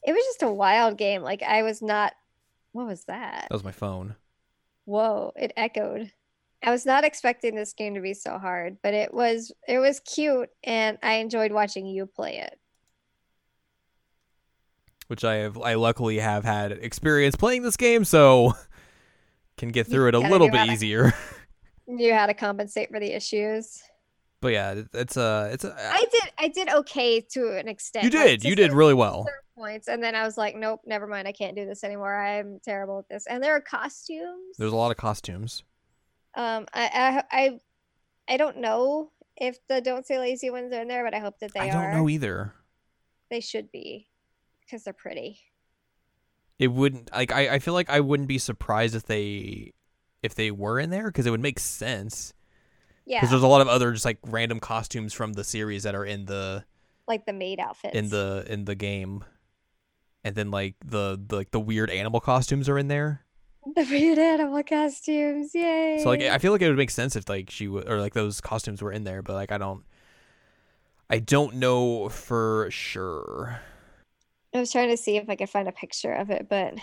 it was just a wild game. Like I was not. What was that? That was my phone. Whoa! It echoed. I was not expecting this game to be so hard, but it was. It was cute, and I enjoyed watching you play it. which I have I luckily have had experience playing this game, so can get You through it a little bit easier. Knew how to compensate for the issues. But yeah, it- it's a it's a uh, I did. I did okay to an extent. you did you did really well. points, and then I was like, nope, never mind. I can't do this anymore. I'm terrible at this. And there are costumes. There's a lot of costumes. Um, I, I, I, I don't know if the "Don't Say Lazy" ones are in there, but I hope that they I are. I don't know either. They should be, because they're pretty. It wouldn't like I, I feel like I wouldn't be surprised if they if they were in there because it would make sense Yeah, because there's a lot of other just like random costumes from the series that are in the like the maid outfits in the in the game, and then like the, the like the weird animal costumes are in there. the weird animal costumes. Yay! So like I feel like it would make sense if like she would or like those costumes were in there, but like I don't I don't know for sure. I was trying to see if I could find a picture of it, but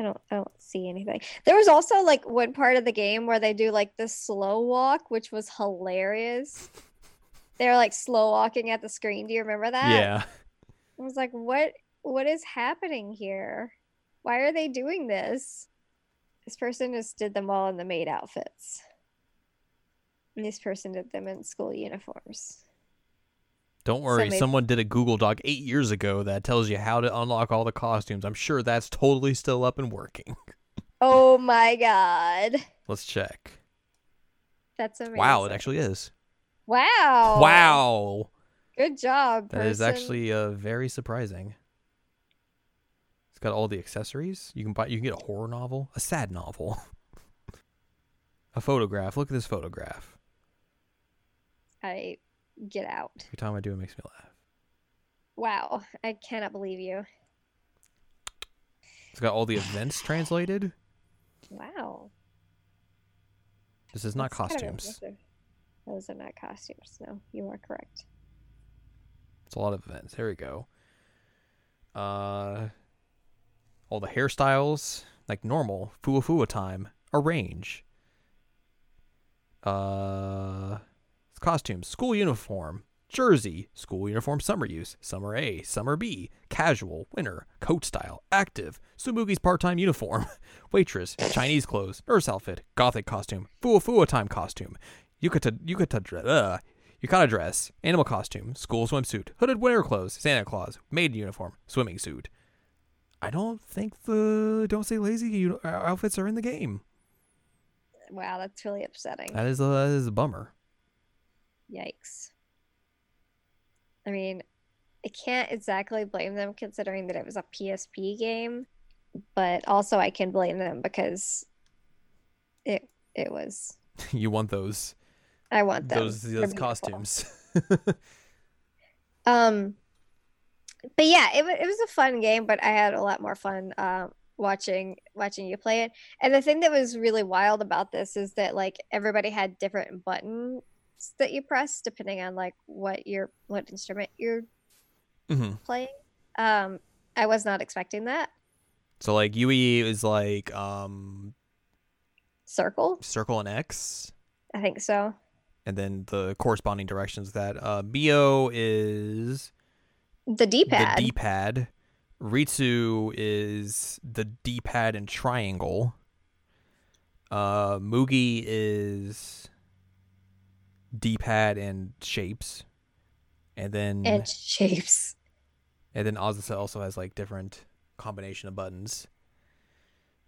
I don't I don't see anything. There was also like one part of the game where they do like the slow walk, which was hilarious. They're like slow walking at the screen. Do you remember that? Yeah. I was like, what what is happening here? Why are they doing this? This person just did them all in the maid outfits. And this person did them in school uniforms. Don't worry, someone did a Google Doc 8 years ago that tells you how to unlock all the costumes. I'm sure that's totally still up and working. Oh my god. Let's check. That's amazing. Wow, it actually is. Wow. Wow. Good job. That is actually uh, very surprising. Got all the accessories. You can buy. You can get a horror novel, a sad novel, a photograph. Look at this photograph. I get out. Every time I do, it makes me laugh. Wow. I cannot believe you. It's got all the events translated. Wow. This is not That's kind of costumes. Those are not costumes. No, you are correct. It's a lot of events. There we go. Uh, all the hairstyles, like normal, fuwa fuwa time, arrange. Uh, costumes, school uniform, jersey, school uniform summer use, summer A, summer B, casual, winter, coat style, active, Tsumugi's part-time uniform, waitress, Chinese clothes, nurse outfit, gothic costume, fuwa fuwa time costume, yukata yukata dress, uh, yukata dress, animal costume, school swimsuit, hooded winter clothes, Santa Claus, maid uniform, swimming suit. I don't think the don't say lazy outfits are in the game. Wow, that's really upsetting. That is a, that is a bummer. Yikes. I mean, I can't exactly blame them considering that it was a PSP game, but also I can blame them because it it was you want those I want them. those those costumes. Um, but yeah, it it was a fun game, but I had a lot more fun uh, watching watching you play it. And the thing that was really wild about this is that like everybody had different buttons that you press depending on like what your what instrument you're hmm playing. Um, I was not expecting that. So like Yui is like um Circle, circle and X, I think so. and then the corresponding directions that uh Mio is The D-pad. the D-pad. Ritsu is the D-pad and triangle. Uh, Mugi is D-pad and shapes, and then and shapes. and then Azusa also has like different combination of buttons.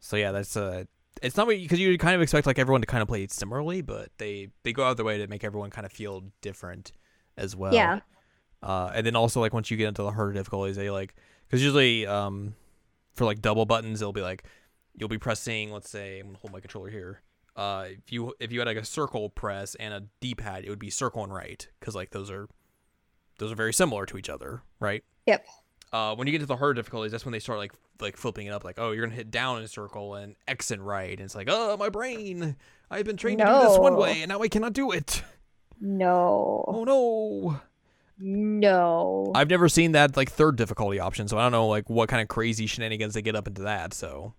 So yeah, that's uh it's not because you kind of expect like everyone to kind of play similarly, but they they go out of their way to make everyone kind of feel different as well. Yeah. Uh, and then also like once you get into the harder difficulties, they like because usually um for like double buttons, it'll be like you'll be pressing. Let's say I'm gonna hold my controller here. Uh, if you if you had like a circle press and a D-pad, it would be circle and right because like those are those are very similar to each other, right? Yep. Uh, when you get to the harder difficulties, that's when they start like like flipping it up. Like, oh, you're gonna hit down in a circle and X and right, and it's like, oh, my brain, I've been trained to do this one way, and now I cannot do it. No. Oh no! No. I've never seen that like third difficulty option, so I don't know like what kind of crazy shenanigans they get up into that. So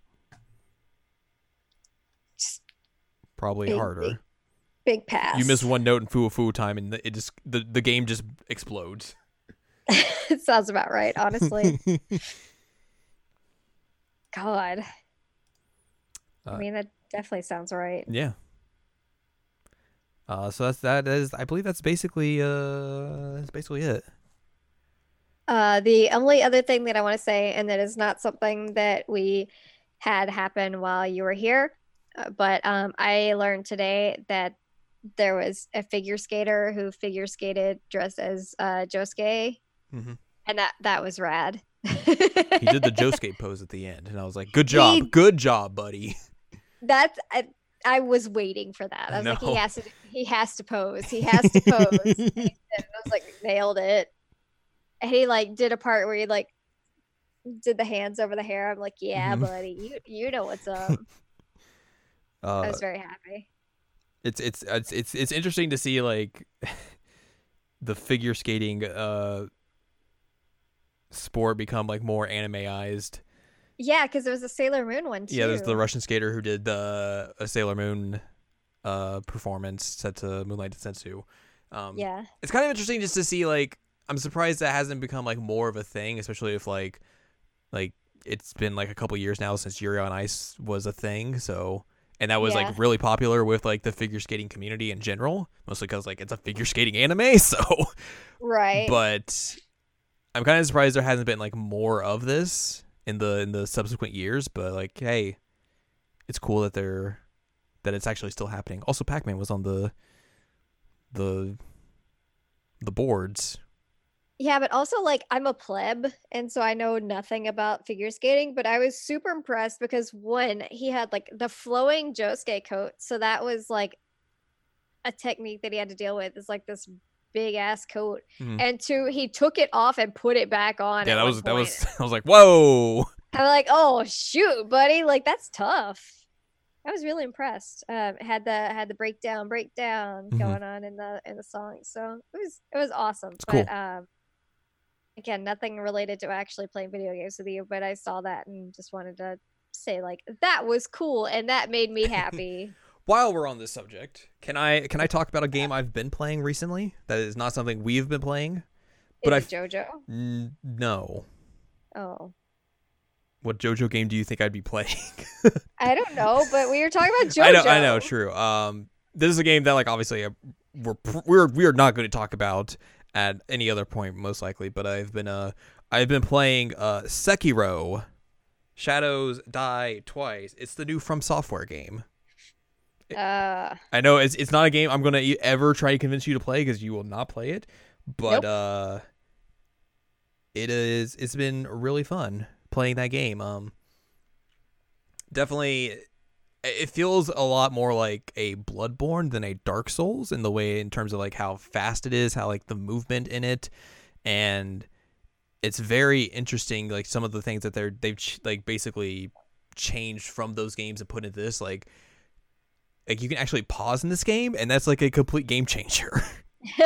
Just probably Big, harder. big Big pass. You miss one note in Foo Foo time, and it just the, the game just explodes. it sounds about right, honestly. God. I Uh, mean, that definitely sounds right. Yeah. Uh, so that's that is I believe that's basically uh that's basically it. Uh, the only other thing that I want to say, and that is not something that we had happen while you were here, uh, but um, I learned today that there was a figure skater who figure skated dressed as uh, Josuke, Mhm. and that that was rad. He did the Josuke pose at the end, and I was like, "Good job, He- good job, buddy." That's I, I was waiting for that. I was like, he has to, he has to pose. He has to pose. and he I was like, nailed it. And he like did a part where he like did the hands over the hair. I'm like, yeah, Mhm. buddy, you you know what's up. I Uh, was very happy. it's it's it's it's it's interesting to see like the figure skating uh sport become like more animeized. Yeah, because there was a Sailor Moon one too. Yeah, there's the Russian skater who did the a Sailor Moon uh performance set to Moonlight Densetsu. Um yeah. it's kind of interesting just to see like I'm surprised that hasn't become like more of a thing, especially if like like it's been like a couple years now since Yuri on Ice was a thing, so and that was Yeah. like really popular with like the figure skating community in general, mostly because like it's a figure skating anime, so Right. but I'm kind of surprised there hasn't been like more of this in the in the subsequent years, but like hey, it's cool that they're that it's actually still happening. Also Pac-Man was on the the the boards. Yeah, but also like I'm a pleb and so I know nothing about figure skating, but I was super impressed because one, he had like the flowing Josuke coat. So that was like a technique that he had to deal with is like this big ass coat. Mhm. And two, he took it off and put it back on. Yeah, at that was that was I was like, "Whoa." I'm like, oh shoot, buddy, like that's tough. I was really impressed. Um, had the had the breakdown breakdown Mhm. going on in the in the song, so it was it was awesome. It's but cool. um, again, nothing related to actually playing video games with you, but I saw that and just wanted to say like that was cool and that made me happy. While we're on this subject, can I can I talk about a game I've been playing recently that is not something we've been playing? But Is I it JoJo? N- no. Oh, What JoJo game do you think I'd be playing? I don't know, but we were talking about JoJo. I know, I know, true. Um, this is a game that, like, obviously, uh, we're we're we are not going to talk about at any other point, most likely. But I've been uh, I've been playing uh, Sekiro, Shadows Die Twice. It's the new From Software game. Uh, I know it's it's not a game I'm gonna ever try to convince you to play because you will not play it. But Nope. uh, it is it's been really fun playing that game. Um, definitely, it feels a lot more like a Bloodborne than a Dark Souls in the way in terms of like how fast it is, how like the movement in it, and it's very interesting. Like some of the things that they're they've ch- like basically changed from those games and put into this like like you can actually pause in this game and that's like a complete game changer.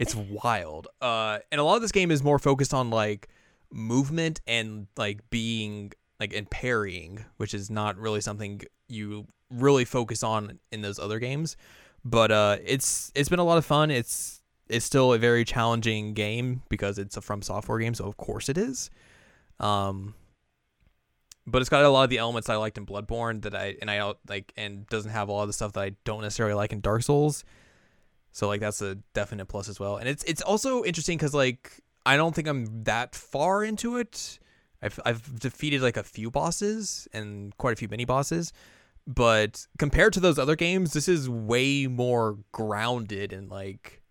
It's wild. Uh and a lot of this game is more focused on like movement and like being like and parrying which is not really something you really focus on in those other games. But uh it's it's been a lot of fun. It's it's still a very challenging game because it's a from software game so of course it is. Um but it's got a lot of the elements I liked in Bloodborne that I and I like and doesn't have a lot of the stuff that I don't necessarily like in Dark Souls. So like that's a definite plus as well. And it's it's also interesting cuz like I don't think I'm that far into it. I've I've defeated like a few bosses and quite a few mini bosses, but compared to those other games, this is way more grounded and like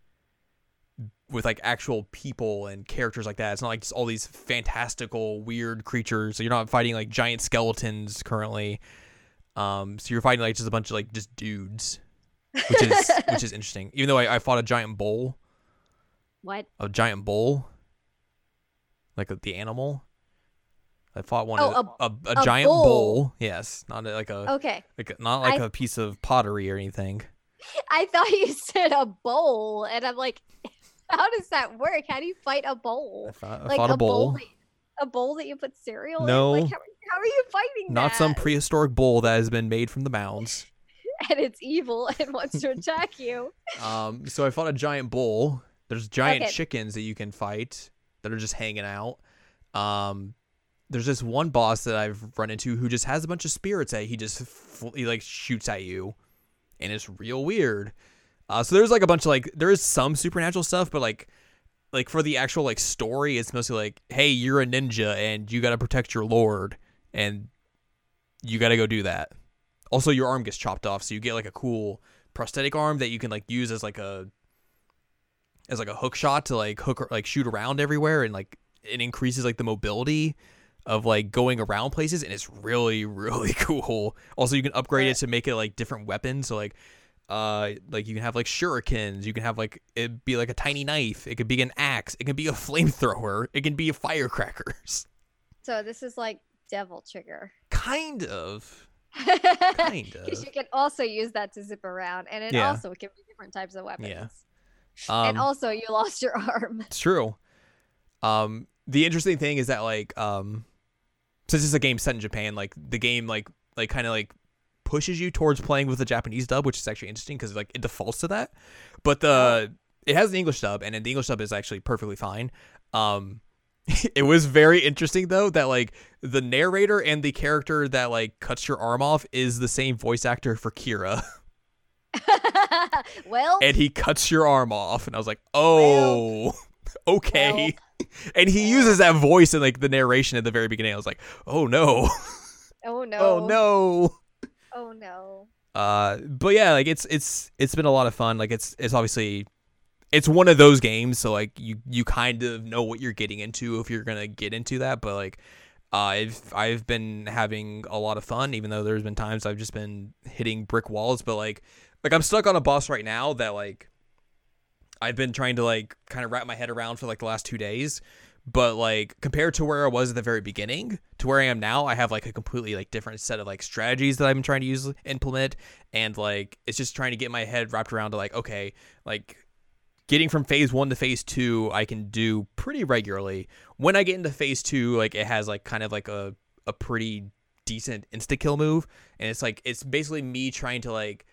with like actual people and characters like that. It's not like just all these fantastical weird creatures. So you're not fighting like giant skeletons currently. Um, so you're fighting like just a bunch of like just dudes, which is which is interesting. Even though I, I fought a giant bull, what? a giant bull, like the animal. I fought one. Oh, of- a, a, a giant bull. bull. Yes, not like a Okay, like a- not like I- a piece of pottery or anything. I thought you said a bowl, and I'm like, how does that work? How do you fight a bowl? fought, I like fought a bull. that, a bowl that you put cereal No. in? Like, how, how are you fighting Not that? some prehistoric bowl that has been made from the mounds. and it's evil and wants to attack you. Um, so I fought a giant bull. There's giant Okay. chickens that you can fight that are just hanging out. Um, there's this one boss that I've run into who just has a bunch of spirits that he just he like shoots at you, and it's real weird. Uh, so there's like a bunch of like there is some supernatural stuff, but like like for the actual like story, it's mostly like, hey, you're a ninja and you got to protect your lord, and you got to go do that. Also, your arm gets chopped off, so you get like a cool prosthetic arm that you can like use as like a as like a hook shot to like hook like shoot around everywhere and like it increases like the mobility of like going around places and it's really really cool. Also, you can upgrade Yeah. it to make it like different weapons. So like uh like you can have like shurikens, you can have like it be like a tiny knife, it could be an axe, it can be a flamethrower, it can be a firecrackers. So this is like Devil Trigger. Kind of. Kind of. Because you can also use that to zip around, and it Yeah. also can be different types of weapons. Yeah. and Um, also, you lost your arm. It's true. Um, the interesting thing is that like um, since it's a game set in Japan, like the game like like kind of like pushes you towards playing with the Japanese dub, which is actually interesting because like it defaults to that. But the it has an English dub, and the English dub is actually perfectly fine. Um, it was very interesting though that like the narrator and the character that like cuts your arm off is the same voice actor for Kira, well, and he cuts your arm off, and I was like, oh, okay. and he Well. uses that voice in like the narration at the very beginning. I was like, oh no, oh no, oh no. Oh no. Uh, but yeah, like it's it's it's been a lot of fun. Like it's it's obviously it's one of those games, so like you you kind of know what you're getting into if you're gonna get into that. But like, uh, I've I've been having a lot of fun, even though there's been times I've just been hitting brick walls. But like like I'm stuck on a boss right now that like I've been trying to like kind of wrap my head around for like the last two days. But like compared to where I was at the very beginning to where I am now, I have like a completely like different set of like strategies that I've been trying to use implement, and like it's just trying to get my head wrapped around to like okay, like getting from phase one to phase two, I can do pretty regularly. When I get into phase two, like it has like kind of like a a pretty decent insta kill move, and it's like it's basically me trying to like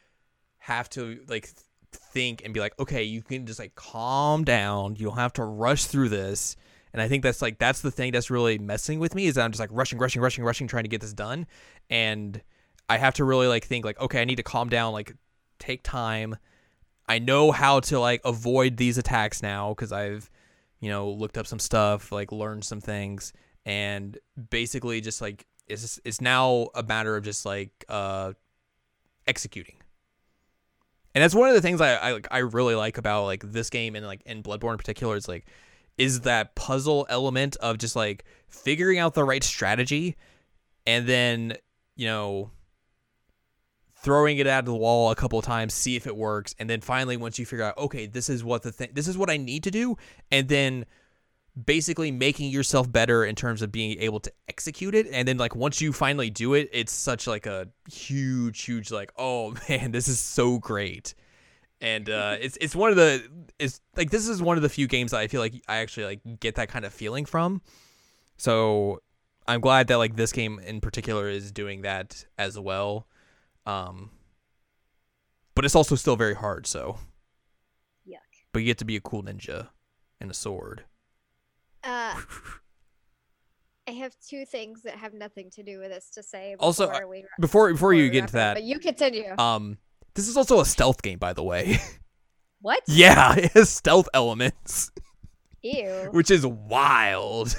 have to like think and be like, okay, you can just like calm down. You don't have to rush through this. And I think that's like that's the thing that's really messing with me is that I'm just like rushing, rushing, rushing, rushing, trying to get this done. And I have to really like think like, okay, I need to calm down, like take time. I know how to like avoid these attacks now because I've, you know, looked up some stuff, like learned some things, and basically just like it's just, it's now a matter of just like uh executing. And that's one of the things I, I I really like about like this game and like in Bloodborne in particular is like is that puzzle element of just like figuring out the right strategy and then, you know, throwing it out of the wall a couple times, see if it works, and then finally once you figure out, okay, this is what the thing this is what I need to do, and then basically making yourself better in terms of being able to execute it and then like once you finally do it it's such like a huge huge like oh man this is so great and uh it's it's one of the it's like this is one of the few games that I feel like I actually like get that kind of feeling from so I'm glad that like this game in particular is doing that as well um but it's also still very hard so Yuck. but you get to be a cool ninja and a sword Uh, I have two things that have nothing to do with this to say. Also, before we, before before you get into that but you continue. Um, this is also a stealth game, by the way. what? yeah, it has stealth elements, Ew. which is wild.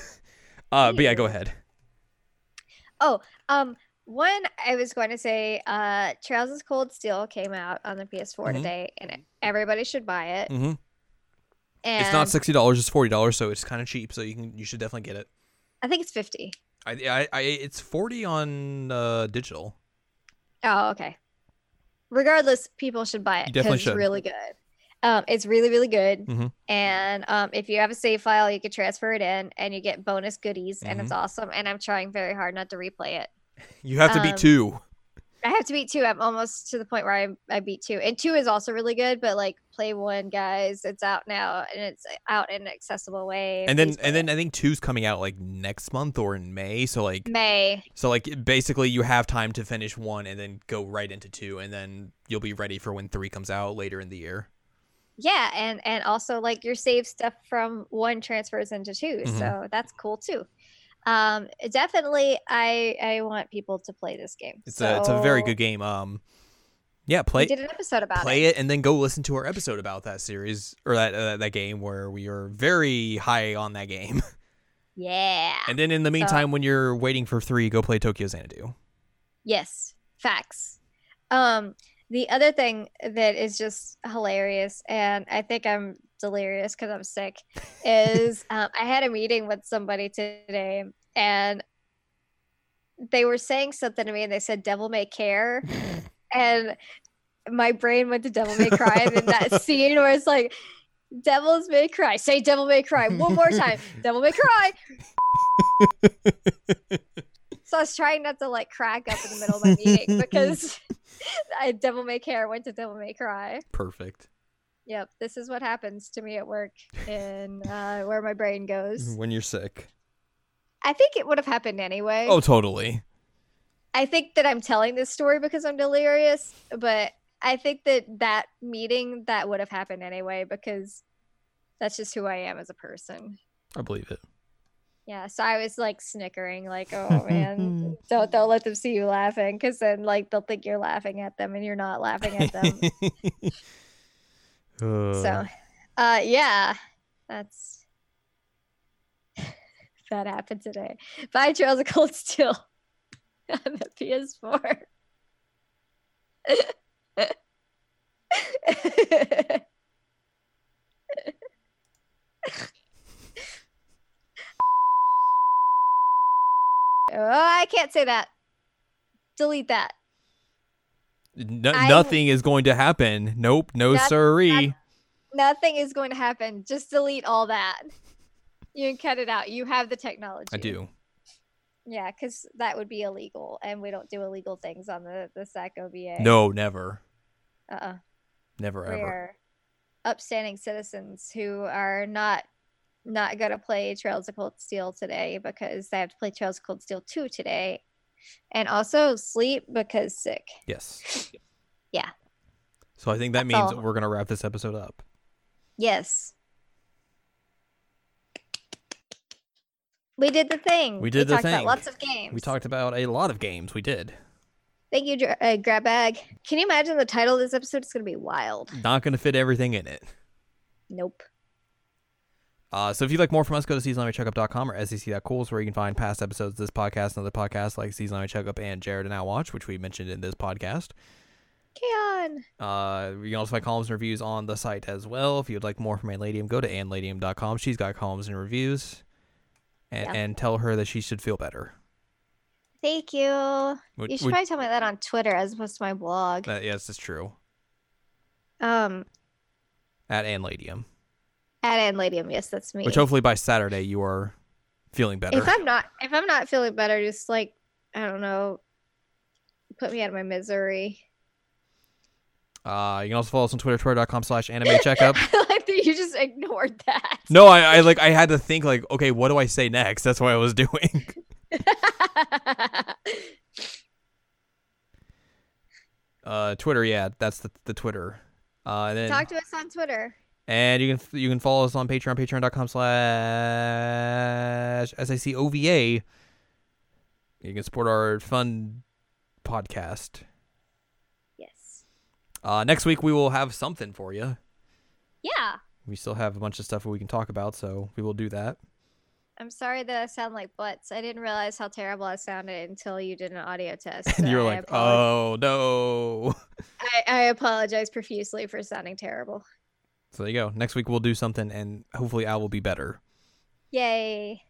Uh, but yeah, go ahead. Oh, Um, one I was going to say, uh, Trails of Cold Steel came out on the PS4 Mhm. today, and everybody should buy it. Mm-hmm. And It's not sixty dollars; it's forty dollars, so it's kind of cheap. So you can you should definitely get it. I think it's fifty. I, I, I it's forty on uh, digital. Oh, okay. Regardless, people should buy it because it's really good. Um, it's really, really good. Mhm. And um, if you have a save file, you can transfer it in, and you get bonus goodies, and Mm-hmm. it's awesome. And I'm trying very hard not to replay it. You have to Um, two. I have to beat two. I'm almost to the point where I I beat two, and two is also really good. But like, play one, guys. It's out now, and it's out in an accessible way. And then and then. I think two's coming out like next month or in May. So like May. so like basically you have time to finish one and then go right into two, and then you'll be ready for when three comes out later in the year. Yeah, and and also like your save stuff from one transfers into 2 Mhm. so that's cool too. Um, definitely, I I want people to play this game. It's a it's a very good game. Um, yeah, play. We did an episode about play it. it and then go listen to our episode about that series or that uh, that game where we are very high on that game. Yeah. and then in the meantime, when you're waiting for three, go play Tokyo Xanadu. Yes, facts. Um, the other thing that is just hilarious, and I think I'm delirious because I'm sick, is um, I had a meeting with somebody today, and they were saying something to me and they said devil may care. And my brain went to devil may cry and then that scene where it's like devils may cry. Say devil may cry one more time. Devil may cry. So i was trying not to like crack up in the middle of my meeting because I, devil may care went to devil may cry. Perfect. Yep this is what happens to me at work and uh, where my brain goes When you're sick. i think it would have happened anyway Oh, totally. I think that I'm telling this story because I'm delirious, but I think that that meeting that would have happened anyway because that's just who I am as a person. I believe it. Yeah, so I was like snickering, like, "Oh man, don't don't let them see you laughing, because then like they'll think you're laughing at them and you're not laughing at them." so, uh, yeah, that's that happened today. Bye, Trails of Cold Steel on the PS4. oh, I can't say that. Delete that. No, nothing is going to happen. Nope, no That- siree. Nothing is going to happen. Just delete all that. You can cut it out. You have the technology. I do. Yeah, because that would be illegal, and we don't do illegal things on the the SAC OVA. No, never, uh-uh. never we ever. upstanding citizens who are not not gonna play Trails of Cold Steel today because they have to play Trails of Cold Steel two today, and also sleep because sick. Yes. Yeah. So I think that That's means all. we're gonna wrap this episode up. Yes. We did the thing. We did the talked about thing. lots of games. We talked about a lot of games. We did. Thank you, Dra- uh, Grab Bag. Can you imagine the title of this episode? It's gonna be wild. Not gonna fit everything in it. Nope. Uh, so if you'd like more from us, go to seasonalcheckup.com or sec.cool is where you can find past episodes of this podcast and other podcasts like Seasonal Checkup and Jared and Now Watch, which we mentioned in this podcast. K-On. Uh, you can also find columns and reviews on the site as well. If you'd like more from Anladium, go to anladium.com. She's got columns and reviews. And, Yeah. and tell her that she should feel better. Thank you. Would- You should would- probably tell me that on Twitter as opposed to my blog. that- yes, it's true. Um, At Anladium. At Anladium. Yes, that's me. Which hopefully by Saturday you are feeling better. if I'm not, if I'm not feeling better, just like I don't know, put me out of my misery. Uh, you can also follow us on Twitter, twitter.com slash anime checkup. I like that you just ignored that. No, I, I like I had to think like, okay, what do I say next? That's what I was doing. Uh, Twitter, yeah, that's the the Twitter. Uh, and then Talk to us on Twitter. And you can you can follow us on Patreon, patreon.com slash SICOVA. You can support our fun podcast. Yes. Uh, next week we will have something for you. Yeah. We still have a bunch of stuff that we can talk about, so we will do that. I'm sorry that I sound like butts. I didn't realize how terrible I sounded until you did an audio test. And so you're I like, apolo- oh no. I, I apologize profusely for sounding terrible. So there you go. Next week we'll do something, and hopefully I will be better. Yay.